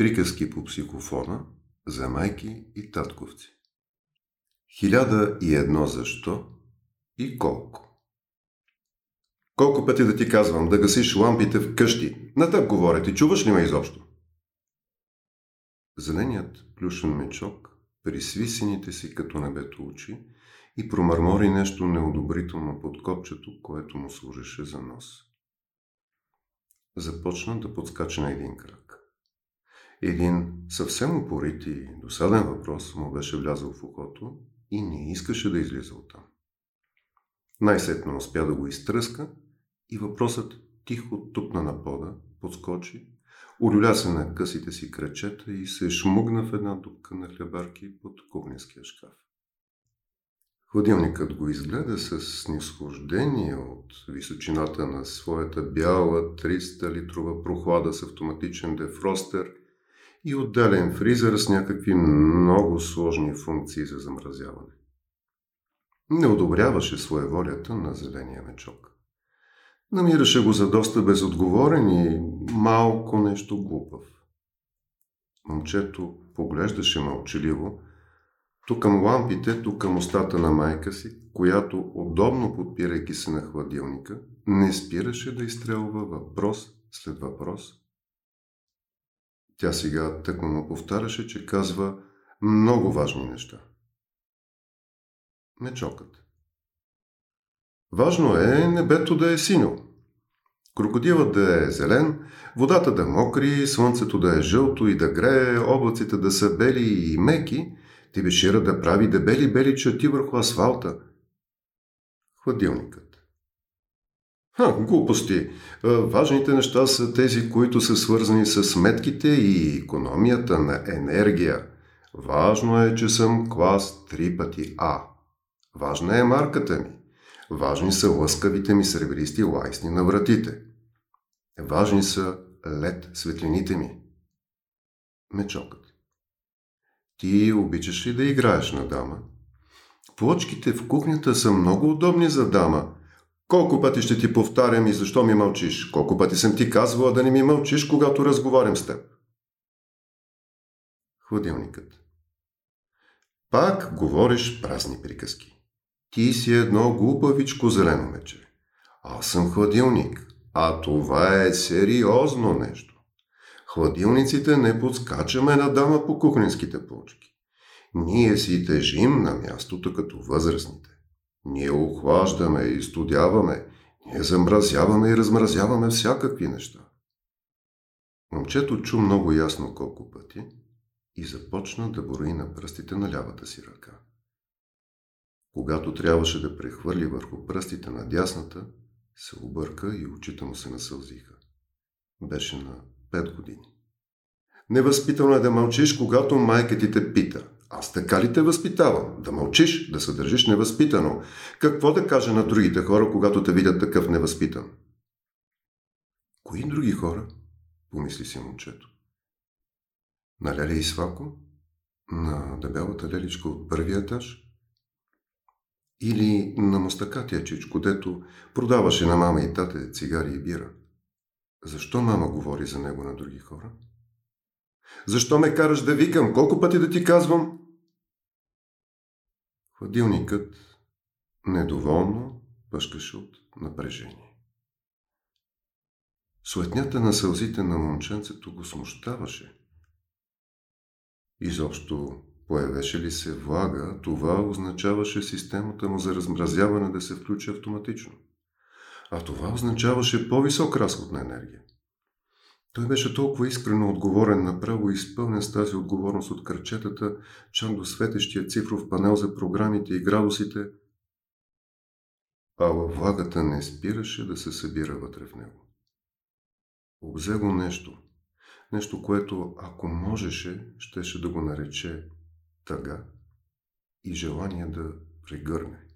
Приказки по психофона за майки и татковци. Хиляда и едно защо и колко. Колко пъти да ти казвам да гасиш лампите в къщи? На тъп говоря, ти чуваш ли ме изобщо? Зеленият плюшен мечок присви сините си като небето очи и промърмори нещо неодобрително под копчето, което му служеше за нос. Започна да подскача на един крак. Един съвсем упорит и досаден въпрос му беше влязъл в ухото и не искаше да излиза оттам. Най-сетно успя да го изтръска и въпросът тихо тупна на пода, подскочи, улюля се на късите си крачета и се шмугна в една дупка на хлебарки под кухненския шкаф. Хладилникът го изгледа с снисхождение от височината на своята бяла 300 литрова прохлада с автоматичен дефростер и отделен фризер с някакви много сложни функции за замразяване. Не одобряваше своеволята на зеления мечок. Намираше го за доста безотговорен и малко нещо глупав. Момчето поглеждаше мълчаливо, то към лампите, то към устата на майка си, която, удобно подпирайки се на хладилника, не спираше да изстрелва въпрос след въпрос тя сега тъкмо му повтаряше, че казва много важни неща. Мечокът. Важно е небето да е синьо. Крокодилът да е зелен, водата да мокри, слънцето да е жълто и да грее, облаците да са бели и меки, тибешира да прави дебели-бели черти върху асфалта. Хладилникът. Ха, глупости. Е, важните неща са тези, които са свързани с сметките и економията на енергия. Важно е, че съм клас 3 пъти А. Важна е марката ми. Важни са лъскавите ми сребристи лайсни на вратите. Важни са лед светлините ми. Мечокът. Ти обичаш ли да играеш на дама? Плочките в кухнята са много удобни за дама – колко пъти ще ти повтарям и защо ми мълчиш? Колко пъти съм ти казвала да не ми мълчиш, когато разговарям с теб? Хладилникът. Пак говориш празни приказки. Ти си едно глупавичко зелено мече. Аз съм хладилник, а това е сериозно нещо. Хладилниците не подскачаме на дама по кухненските плочки. Ние си тежим на мястото като възрастните. Ние охлаждаме и студяваме, ние замразяваме и размразяваме всякакви неща. Момчето чу много ясно колко пъти и започна да брои на пръстите на лявата си ръка. Когато трябваше да прехвърли върху пръстите на дясната, се обърка и очите му се насълзиха. Беше на 5 години. Невъзпитано е да мълчиш, когато майка ти те пита – аз така ли те възпитавам? Да мълчиш, да се държиш невъзпитано. Какво да кажа на другите хора, когато те видят такъв невъзпитан? Кои други хора? Помисли си момчето. На Леля и Свако? На дебелата леличка от първия етаж? Или на мостакатия чичко, дето продаваше на мама и тате цигари и бира? Защо мама говори за него на други хора? Защо ме караш да викам? Колко пъти да ти казвам? Хладилникът недоволно пъшкаше от напрежение. Суетнята на сълзите на момченцето го смущаваше. Изобщо появеше ли се влага, това означаваше системата му за размразяване да се включи автоматично. А това означаваше по-висок разход на енергия. Той беше толкова искрено отговорен, направо изпълнен с тази отговорност от кръчетата, чак до светещия цифров панел за програмите и градусите, а влагата не спираше да се събира вътре в него. Обзе го нещо, нещо, което, ако можеше, щеше да го нарече тъга и желание да прегърне.